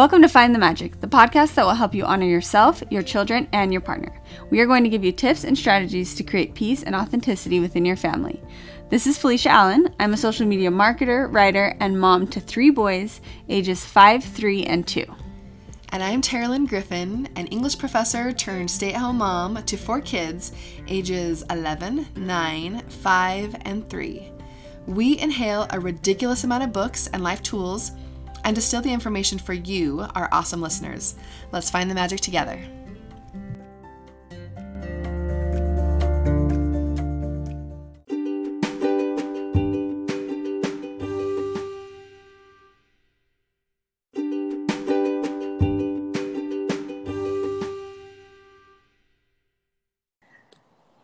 Welcome to Find the Magic, the podcast that will help you honor yourself, your children, and your partner. We are going to give you tips and strategies to create peace and authenticity within your family. This is Felicia Allen. I'm a social media marketer, writer, and mom to three boys, ages 5, 3, and 2. And I'm Terilyn Griffin, an English professor turned stay at home mom to four kids, ages 11, 9, 5, and 3. We inhale a ridiculous amount of books and life tools and distill the information for you, our awesome listeners. Let's find the magic together.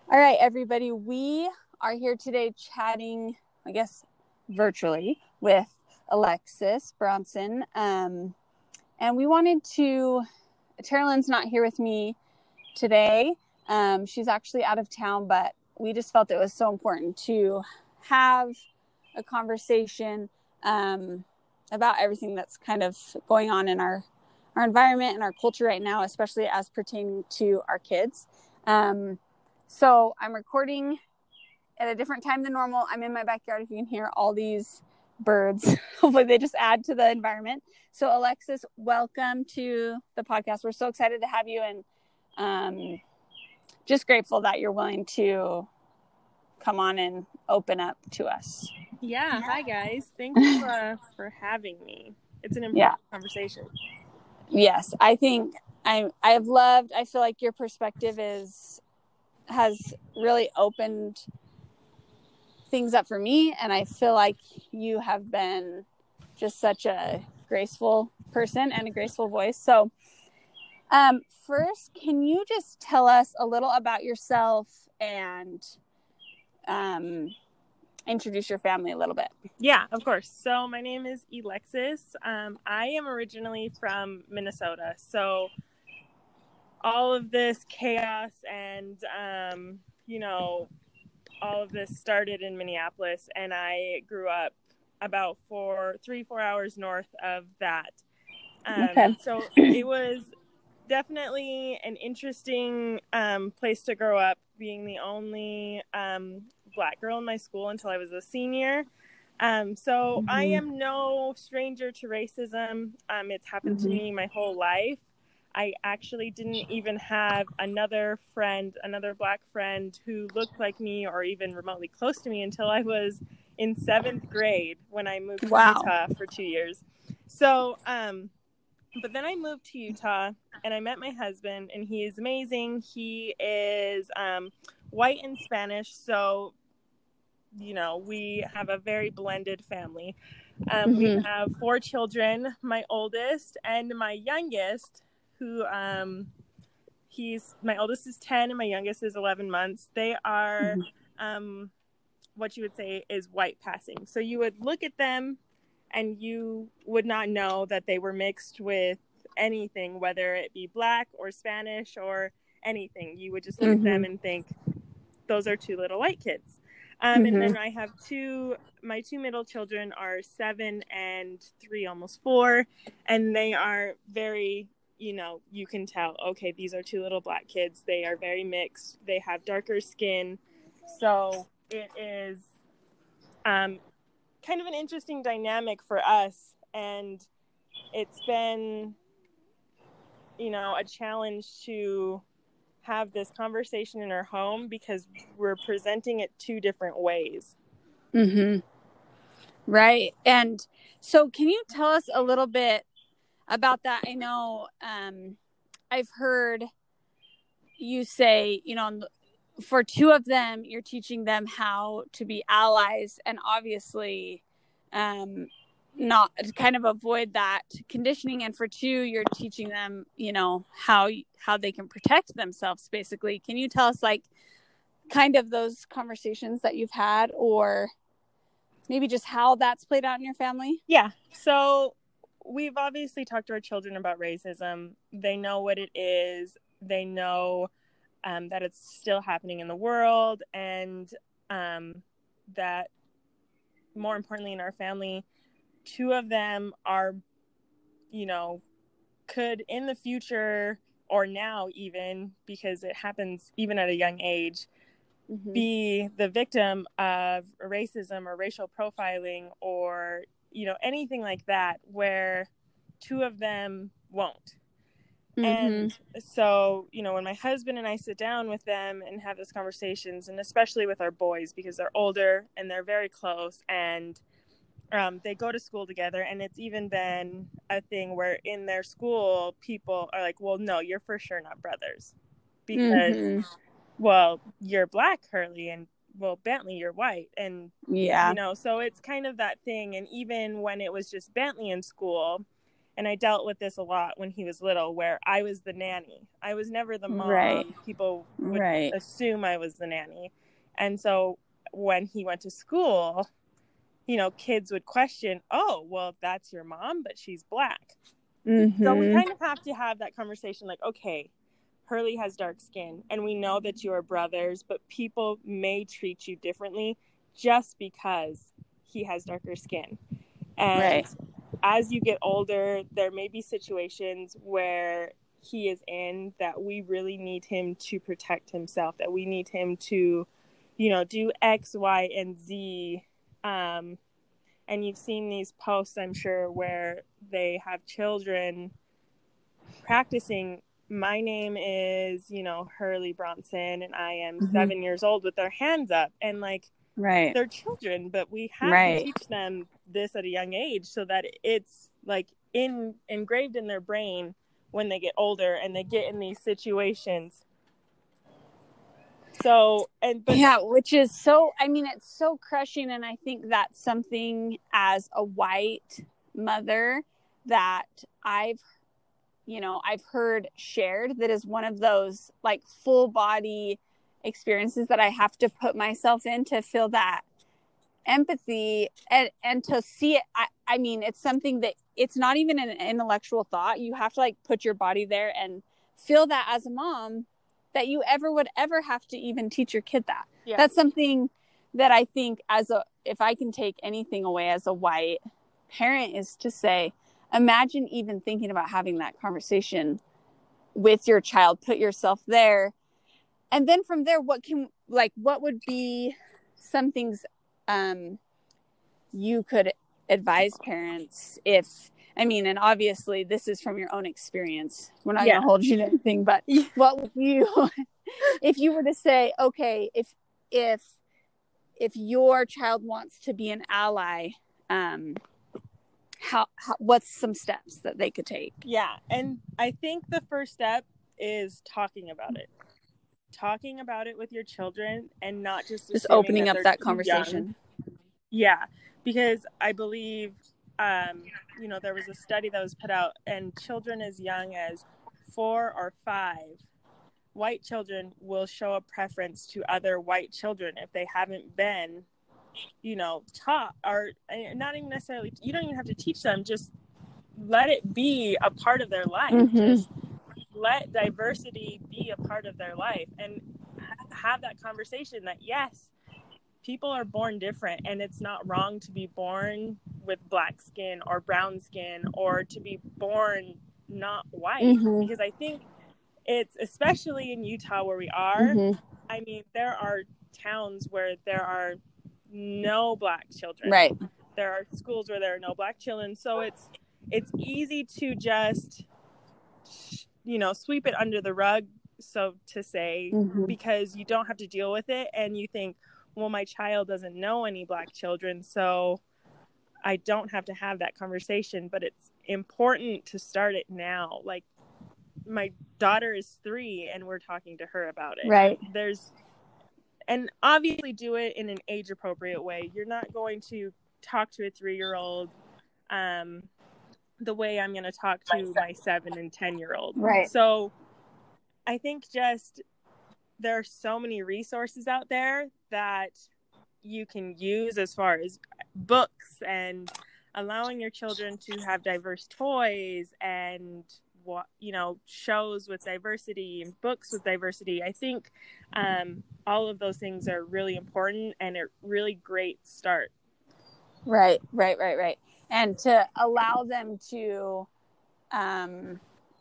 All right, everybody, we are here today chatting, I guess, virtually with Elexis Bronson. Um, and we wanted to, Terilyn's not here with me today. Um, she's actually out of town, but we just felt it was so important to have a conversation um, about everything that's kind of going on in our our environment and our culture right now, especially as pertaining to our kids. Um, so I'm recording at a different time than normal. I'm in my backyard. If you can hear all these birds. Hopefully, they just add to the environment. So, Elexis, welcome to the podcast. We're so excited to have you and um, just grateful that you're willing to come on and open up to us. Yeah. Hi, guys. Thank you uh, for having me. It's an important yeah. conversation. Yes. I think I, I've loved, I feel like your perspective is, has really opened things up for me and i feel like you have been just such a graceful person and a graceful voice. So um, first can you just tell us a little about yourself and um, introduce your family a little bit? Yeah of course. So my name is elexis. Um, i am originally from minnesota. So all of this chaos and um, you know all of this started in Minneapolis, and I grew up about four, three, four hours north of that. Um, okay. So it was definitely an interesting um, place to grow up, being the only um, black girl in my school until I was a senior. Um, so mm-hmm. I am no stranger to racism. Um, it's happened mm-hmm. to me my whole life. I actually didn't even have another friend, another black friend who looked like me or even remotely close to me until I was in seventh grade when I moved wow. to Utah for two years. So, um, but then I moved to Utah and I met my husband, and he is amazing. He is um, white and Spanish, so you know we have a very blended family. Um, mm-hmm. We have four children. My oldest and my youngest who um he's my oldest is 10 and my youngest is 11 months they are mm-hmm. um what you would say is white passing so you would look at them and you would not know that they were mixed with anything whether it be black or spanish or anything you would just look mm-hmm. at them mm-hmm. and think those are two little white kids um, mm-hmm. and then i have two my two middle children are seven and three almost four and they are very you know, you can tell, okay, these are two little black kids. They are very mixed. They have darker skin. So it is um, kind of an interesting dynamic for us. And it's been, you know, a challenge to have this conversation in our home because we're presenting it two different ways. Mm-hmm. Right. And so, can you tell us a little bit about that. I know um, I've heard you say, you know, for two of them, you're teaching them how to be allies, and obviously, um, not kind of avoid that conditioning. And for two, you're teaching them, you know, how how they can protect themselves. Basically, can you tell us like kind of those conversations that you've had, or maybe just how that's played out in your family? Yeah. So we've obviously talked to our children about racism. They know what it is. They know um, that it's still happening in the world, and um, that more importantly, in our family, two of them are, you know, could in the future or now even because it happens even at a young age mm-hmm. be the victim of racism or racial profiling or you know anything like that where two of them won't mm-hmm. and so you know when my husband and i sit down with them and have those conversations and especially with our boys because they're older and they're very close and um, they go to school together and it's even been a thing where in their school people are like well no you're for sure not brothers because mm-hmm. well you're black hurley and well bentley you're white and yeah you know so it's kind of that thing and even when it was just bentley in school and i dealt with this a lot when he was little where i was the nanny i was never the mom right. people would right. assume i was the nanny and so when he went to school you know, kids would question, oh, well, that's your mom, but she's black. Mm-hmm. So we mm-hmm. kind of have to have that conversation like, okay, Hurley has dark skin, and we know that you are brothers, but people may treat you differently just because he has darker skin. And right. as you get older, there may be situations where he is in that we really need him to protect himself, that we need him to, you know, do X, Y, and Z um, and you've seen these posts, I'm sure, where they have children practicing. My name is, you know, Hurley Bronson, and I am mm-hmm. seven years old with their hands up. And like, right, they're children, but we have right. to teach them this at a young age so that it's like in engraved in their brain when they get older and they get in these situations so and but yeah which is so i mean it's so crushing and i think that's something as a white mother that i've you know i've heard shared that is one of those like full body experiences that i have to put myself in to feel that empathy and and to see it i, I mean it's something that it's not even an intellectual thought you have to like put your body there and feel that as a mom that you ever would ever have to even teach your kid that. Yeah. That's something that I think as a if I can take anything away as a white parent is to say imagine even thinking about having that conversation with your child put yourself there and then from there what can like what would be some things um you could advise parents if I mean, and obviously this is from your own experience. We're not yeah. going to hold you to anything, but what would you, if you were to say, okay, if, if, if your child wants to be an ally, um, how, how what's some steps that they could take? Yeah. And I think the first step is talking about it talking about it with your children and not just just opening that up that conversation young. yeah because i believe um, you know, there was a study that was put out, and children as young as four or five, white children will show a preference to other white children if they haven't been, you know, taught or not even necessarily, you don't even have to teach them, just let it be a part of their life. Mm-hmm. Just let diversity be a part of their life and have that conversation that, yes, people are born different and it's not wrong to be born with black skin or brown skin or to be born not white mm-hmm. because i think it's especially in utah where we are mm-hmm. i mean there are towns where there are no black children right there are schools where there are no black children so it's it's easy to just you know sweep it under the rug so to say mm-hmm. because you don't have to deal with it and you think well, my child doesn't know any black children, so I don't have to have that conversation, but it's important to start it now. Like my daughter is 3 and we're talking to her about it. Right. There's and obviously do it in an age appropriate way. You're not going to talk to a 3-year-old um the way I'm going to talk to my 7 and 10 year old. Right. So I think just there are so many resources out there that you can use as far as books and allowing your children to have diverse toys and you know shows with diversity and books with diversity. I think um, all of those things are really important and a really great start. Right right right right. And to allow them to um,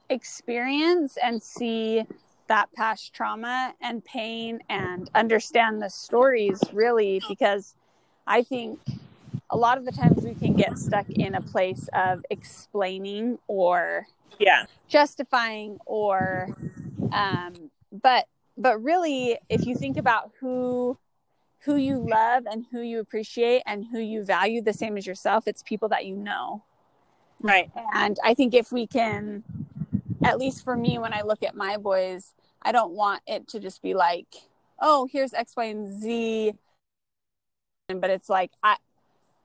experience and see that past trauma and pain and understand the stories really because I think a lot of the times we can get stuck in a place of explaining or yeah. justifying or um but but really if you think about who who you love and who you appreciate and who you value the same as yourself it's people that you know. Right. And i think if we can at least for me when i look at my boys i don't want it to just be like oh here's x y and z. But it's like i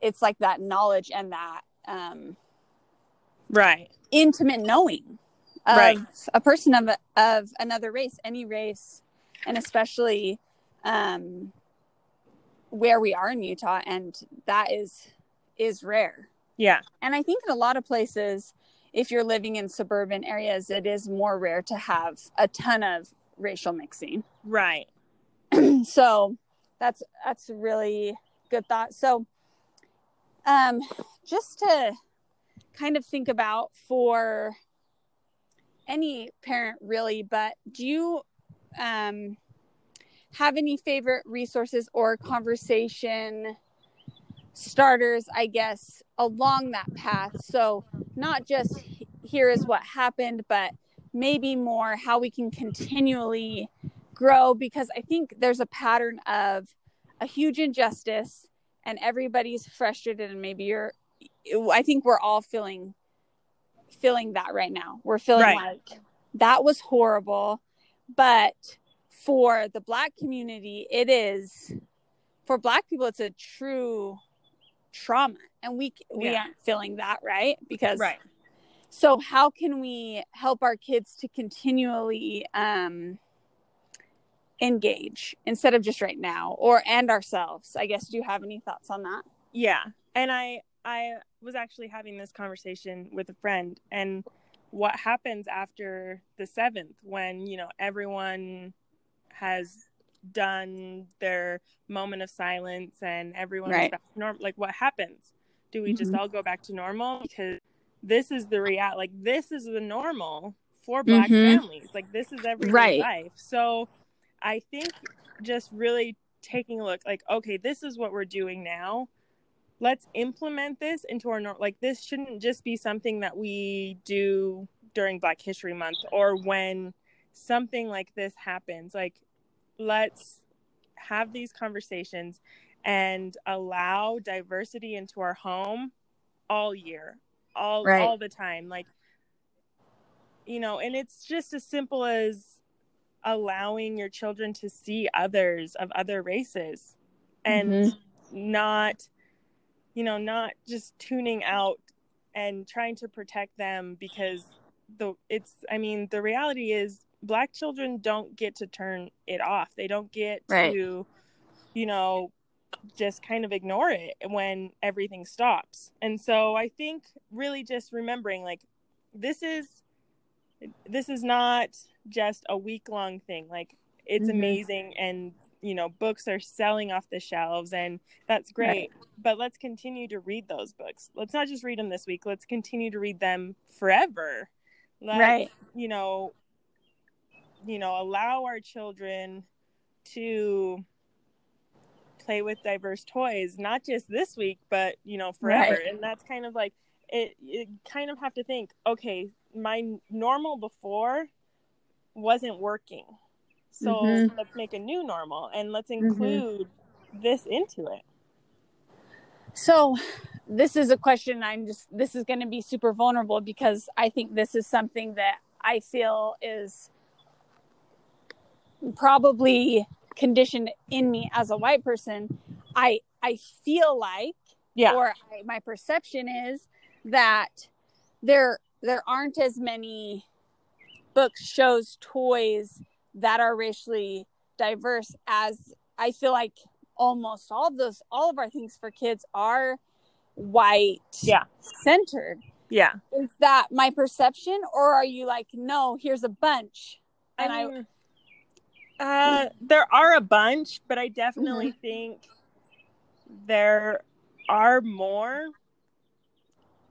it's like that knowledge and that um right intimate knowing of Right. a person of of another race any race and especially um where we are in Utah and that is is rare. Yeah. And I think in a lot of places if you're living in suburban areas it is more rare to have a ton of racial mixing. Right. So that's that's a really good thought. So um just to kind of think about for any parent really but do you um have any favorite resources or conversation starters i guess along that path? So not just here is what happened but maybe more how we can continually grow because I think there's a pattern of a huge injustice and everybody's frustrated and maybe you're I think we're all feeling feeling that right now. We're feeling Right. like that was horrible, but for the black community it is for black people it's a true trauma and we we Yeah. aren't feeling that, right? Because right so how can we help our kids to continually um engage instead of just right now or and ourselves i guess do you have any thoughts on that yeah and i i was actually having this conversation with a friend and what happens after the seventh when you know everyone has done their moment of silence and everyone's Right. back normal like what happens do we just Mhm. all go back to normal because this is the real like this is the normal for black Mhm. families like this is everyday Right. life so i think just really taking a look like okay this is what we're doing now let's implement this into our nor- like this shouldn't just be something that we do during black history month or when something like this happens like let's have these conversations and allow diversity into our home all year all Right. all the time like you know and it's just as simple as allowing your children to see others of other races and Mhm. not you know not just tuning out and trying to protect them because the it's i mean the reality is black children don't get to turn it off they don't get Right. to you know just kind of ignore it when everything stops and so i think really just remembering like this is this is not just a week long thing like it's Mhm. amazing and you know books are selling off the shelves and that's great. But let's continue to read those books. Let's not just read them this week. Let's continue to read them forever. Let's, Right. you know you know allow our children to play with diverse toys not just this week but you know forever. Right. and that's kind of like it, it kind of have to think okay my normal before wasn't working so Mhm. let's make a new normal and let's Mm-hmm. include this into it so this is a question i'm just this is going to be super vulnerable because i think this is something that i feel is probably conditioned in me as a white person i i feel like yeah or I, my perception is that there there aren't as many books shows toys that are racially diverse as i feel like almost all of those all of our things for kids are white Yeah. centered yeah is that my perception or are you like no here's a bunch and I I- uh, there are a bunch, but I definitely Mm-hmm. think there are more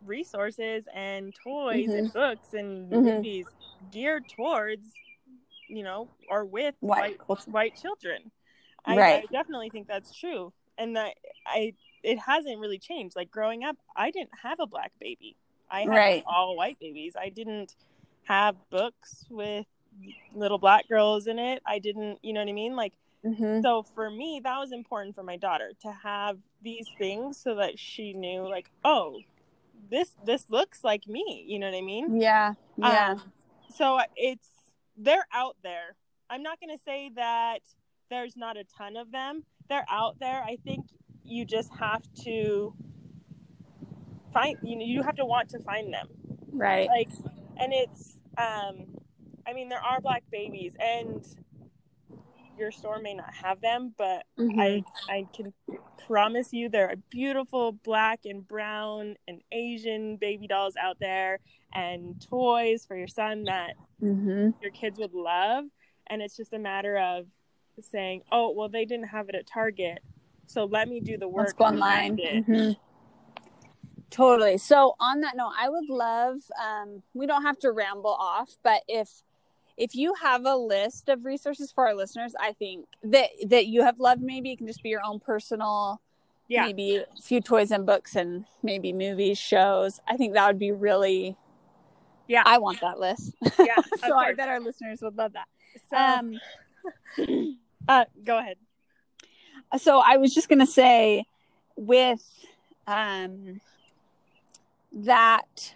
resources and toys Mhm. and books and Mhm. movies geared towards you know or with White white white children I, Right. I definitely think that's true and that i it hasn't really changed like growing up i didn't have a black baby i had Right. all white babies i didn't have books with little black girls in it i didn't you know what i mean like Mhm. so for me that was important for my daughter to have these things so that she knew like oh this this looks like me you know what i mean Yeah. Yeah. um, so it's they're out there. I'm not going to say that there's not a ton of them. They're out there. I think you just have to find you know you have to want to find them. Right. like and it's um i mean there are black babies and your store may not have them but Mhm. i i can promise you there are beautiful black and brown and asian baby dolls out there and toys for your son that Mhm. your kids would love and it's just a matter of saying oh well they didn't have it at target so let me do the work Let's go online. Mhm. Totally. So on that note, I would love um we don't have to ramble off, but if if you have a list of resources for our listeners, I think that that you have loved maybe it can just be your own personal yeah maybe a few toys and books and maybe movies, shows. I think that would be really yeah I want that list. yeah so I bet our listeners would love that. so Um uh, go ahead so I was just gonna say with um that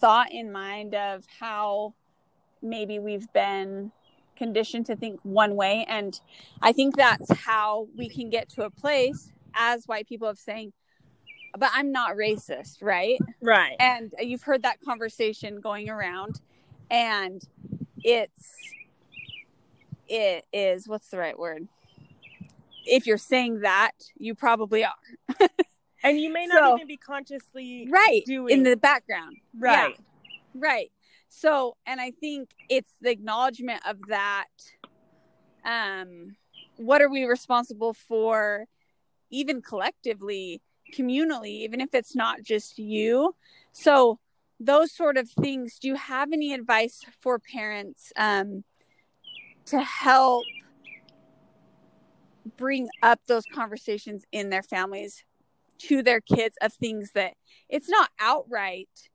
thought in mind of how maybe we've been conditioned to think one way. And I think that's how we can get to a place as white people of saying but I'm not racist, right? right. And you've heard that conversation going around and it's it is what's the right word? If you're saying that you probably are. And you may not So- even be consciously right doing in the background. Right. Yeah, right so and i think it's the acknowledgement of that um what are we responsible for even collectively communally even if it's not just you? So those sort of things do you have any advice for parents um to help bring up those conversations in their families to their kids of things that it's not outright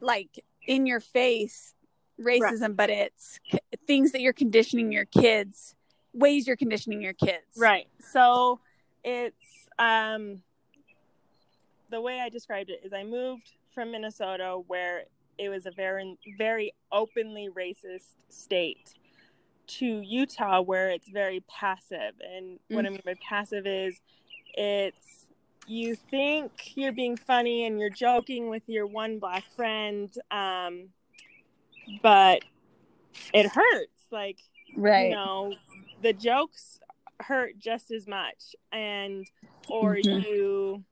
like in your face racism but it's c- things that you're conditioning your kids ways you're conditioning your kids. Right. So it's um the way i described it is i moved from minnesota where it was a very very openly racist state to utah where it's very passive. And what i mean by passive is it's you think you're being funny and you're joking with your one black friend um but it hurts. Like right. you know the jokes hurt just as much. And or Mhm. you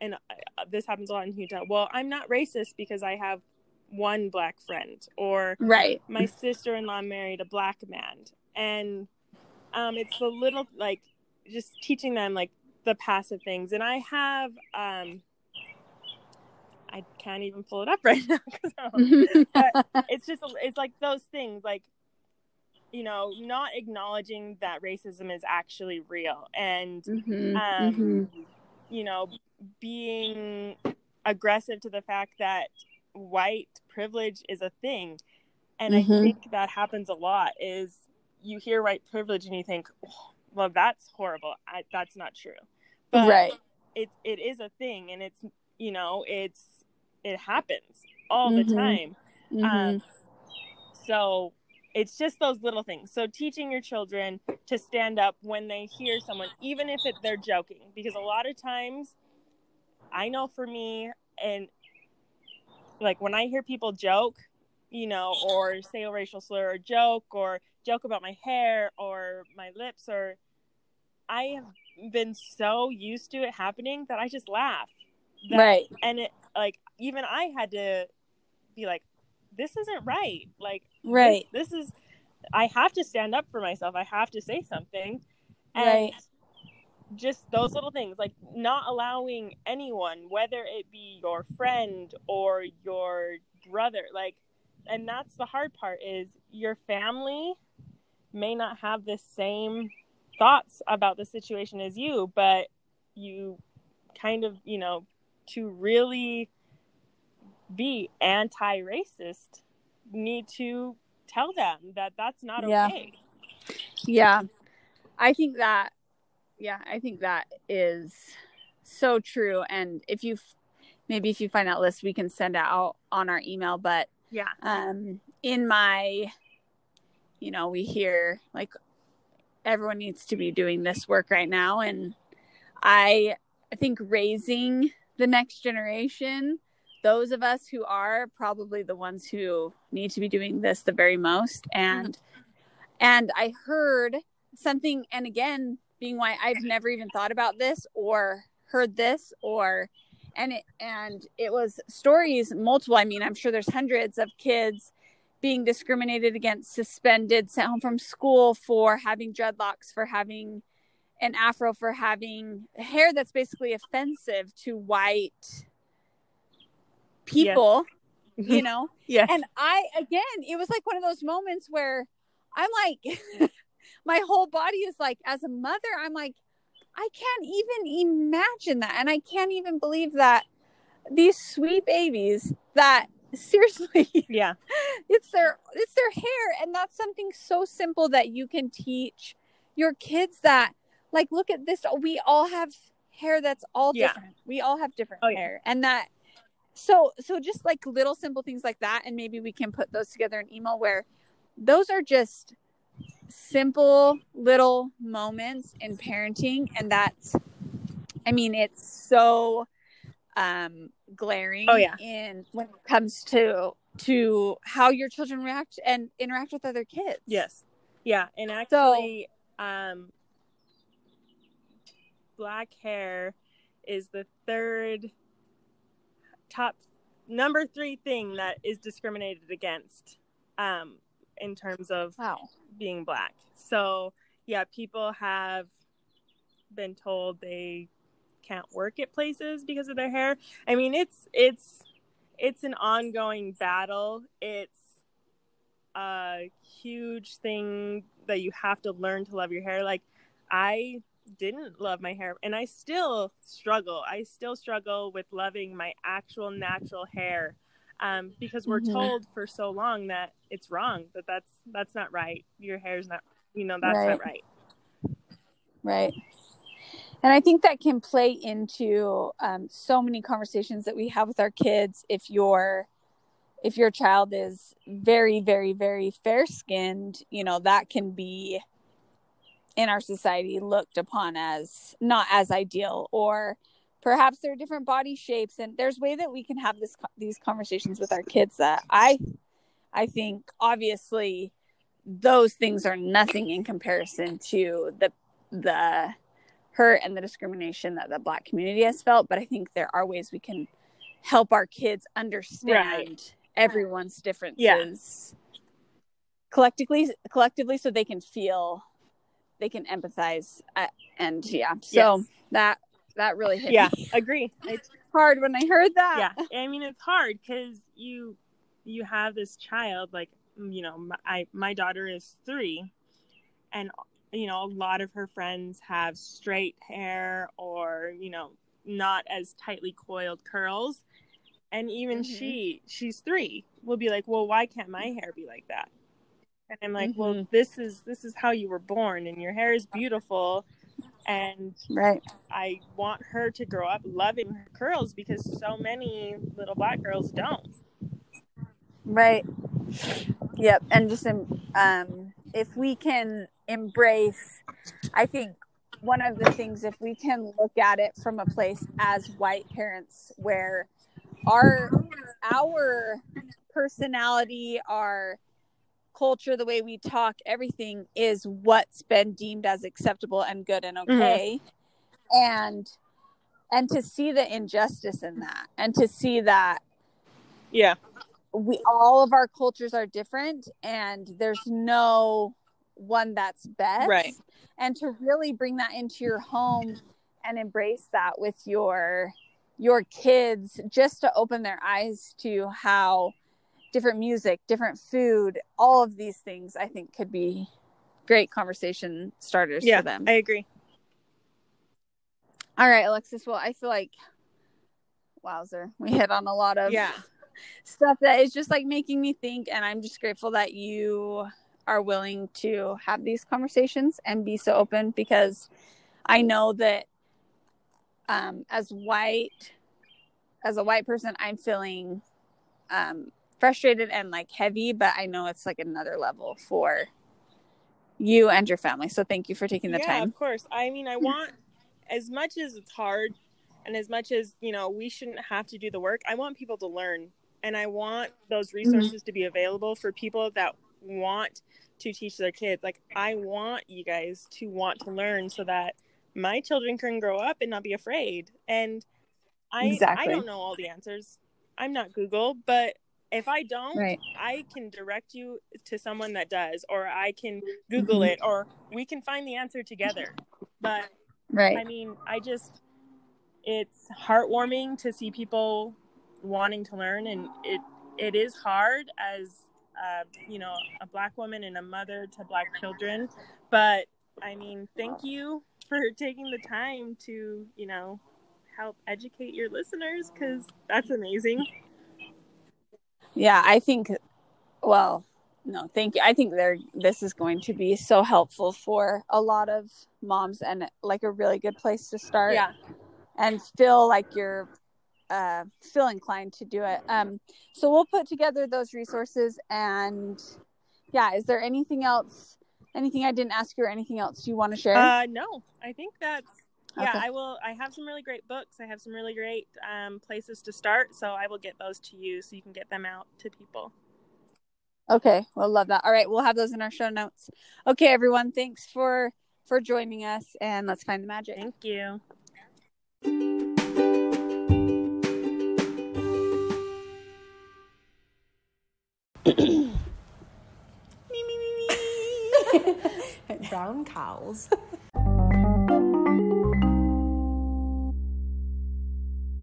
and uh, this happens a lot in utah. Well i'm not racist because i have one black friend or right. my sister-in-law married a black man. And um it's the little like just teaching them like the passive things. And i have um i can't even pull it up right now it's just it's like those things like you know not acknowledging that racism is actually real. And Mhm, um, mhm. you know being aggressive to the fact that white privilege is a thing. And Mhm. i think that happens a lot is you hear white privilege and you think "Oh, well that's horrible. I, that's not true but right it, it is a thing and it's you know it's it happens all the Mhm. time Mhm. um, so it's just those little things. So teaching your children to stand up when they hear someone, even if it, they're joking, because a lot of times, I know for me, and like when I hear people joke, you know, or say a racial slur or joke or joke about my hair or my lips, or I have been so used to it happening that I just laugh. That- right And it like even I had to be like, this isn't right. Like right this, this is I have to stand up for myself. I have to say something. And Right. just those little things like not allowing anyone whether it be your friend or your brother like and that's the hard part is your family may not have the same thoughts about the situation as you but you kind of you know to really be anti-racist need to tell them that that's not Yeah. okay Yeah. I think that yeah, I think that is so true and if you maybe if you find that list we can send out on our email but yeah um in my you know, we hear like everyone needs to be doing this work right now. And I I think raising the next generation those of us who are probably the ones who need to be doing this the very most. And and i heard something and again being why i've never even thought about this or heard this or and it and it was stories multiple i mean i'm sure there's hundreds of kids being discriminated against suspended sent home from school for having dreadlocks for having an afro for having hair that's basically offensive to white people you know? Yeah and I again, it was like one of those moments where I'm like, my whole body is like, as a mother, I'm like, I can't even imagine that, and I can't even believe that these sweet babies that seriously, yeah it's their it's their hair, and that's something so simple that you can teach your kids that, like, look at this, we all have hair that's all Yeah. different. We all have different Oh, yeah. hair, and that so so just like little simple things like that and maybe we can put those together in email where those are just simple little moments in parenting and that's i mean it's so um glaring Oh, yeah. in when it comes to to how your children react and interact with other kids Yes. Yeah, and actually um black hair is the third top number 3 thing that is discriminated against um in terms of wow being black. So, yeah, people have been told they can't work at places because of their hair. I mean, it's it's it's an ongoing battle. It's a huge thing that you have to learn to love your hair. Like I didn't love my hair and I still struggle. I still struggle with loving my actual natural hair. Um, because we're Mhm. told for so long that it's wrong, that that's that's not right. Your hair's not, you know, that's not right. Right. And I think that can play into um, so many conversations that we have with our kids. If your if your child is very, very, very fair skinned, you know that can be in our society looked upon as not as ideal, or perhaps there are different body shapes. And there's way that we can have this these conversations with our kids that I I think obviously those things are nothing in comparison to the the hurt and the discrimination that the black community has felt but i think there are ways we can help our kids understand everyone's differences collectively collectively so they can feel they can empathize uh, and yeah so Yes. that that really hit Yeah, me agree. It's hard when i heard that yeah i mean it's hard because you you have this child like you know my, I, my daughter is three and you know a lot of her friends have straight hair or you know not as tightly coiled curls and even Mhm. she she's three will be like well why can't my hair be like that and i'm like well Mhm. this is this is how you were born and your hair is beautiful and right I want her to grow up loving her curls because so many little black girls don't. Right. Yep. And just um, if we can embrace, I think one of the things, if we can look at it from a place as white parents, where our our personality, our culture, the way we talk, everything is what's been deemed as acceptable and good and mm-hmm. okay, and and to see the injustice in that, and to see that Yeah. we all of our cultures are different and there's no one that's best Right. and to really bring that into your home and embrace that with your your kids just to open their eyes to how different music different food all of these things i think could be great conversation starters Yeah, for them I agree. all right elexis well i feel like wowzer we hit on a lot of Yeah. stuff that is just like making me think and i'm just grateful that you are willing to have these conversations and be so open because i know that um as white as a white person i'm feeling um frustrated and like heavy but i know it's like another level for you and your family so thank you for taking the yeah, time of course. I mean, I want as much as it's hard and as much as, you know, we shouldn't have to do the work, I want people to learn and I want those Mm-hmm. resources to be available for people that want to teach their kids. Like I want you guys to want to learn so that my children can grow up and not be afraid. And I Exactly. I don't know all the answers. I'm not Google, but if I don't, right I can direct you to someone that does, or I can Google Mhm. it, or we can find the answer together. But right I mean, I just, it's heartwarming to see people wanting to learn, and it it is hard as uh, you know a black woman and a mother to black children. But I mean, thank you for taking the time to you know help educate your listeners because that's amazing. Yeah, I think well, no, thank you. I think they're this is going to be so helpful for a lot of moms and like a really good place to start Yeah. and feel like you're uh feel inclined to do it. Um so we'll put together those resources and yeah, is there anything else anything I didn't ask you or anything else you want to share? Uh, no, I think that's yeah. Okay. I will. I have some really great books. I have some really great um, places to start. So I will get those to you so you can get them out to people. Okay, we'll love that. All right, we'll have those in our show notes. Okay, everyone, thanks for for joining us and let's find the magic. Thank you. Brown cows.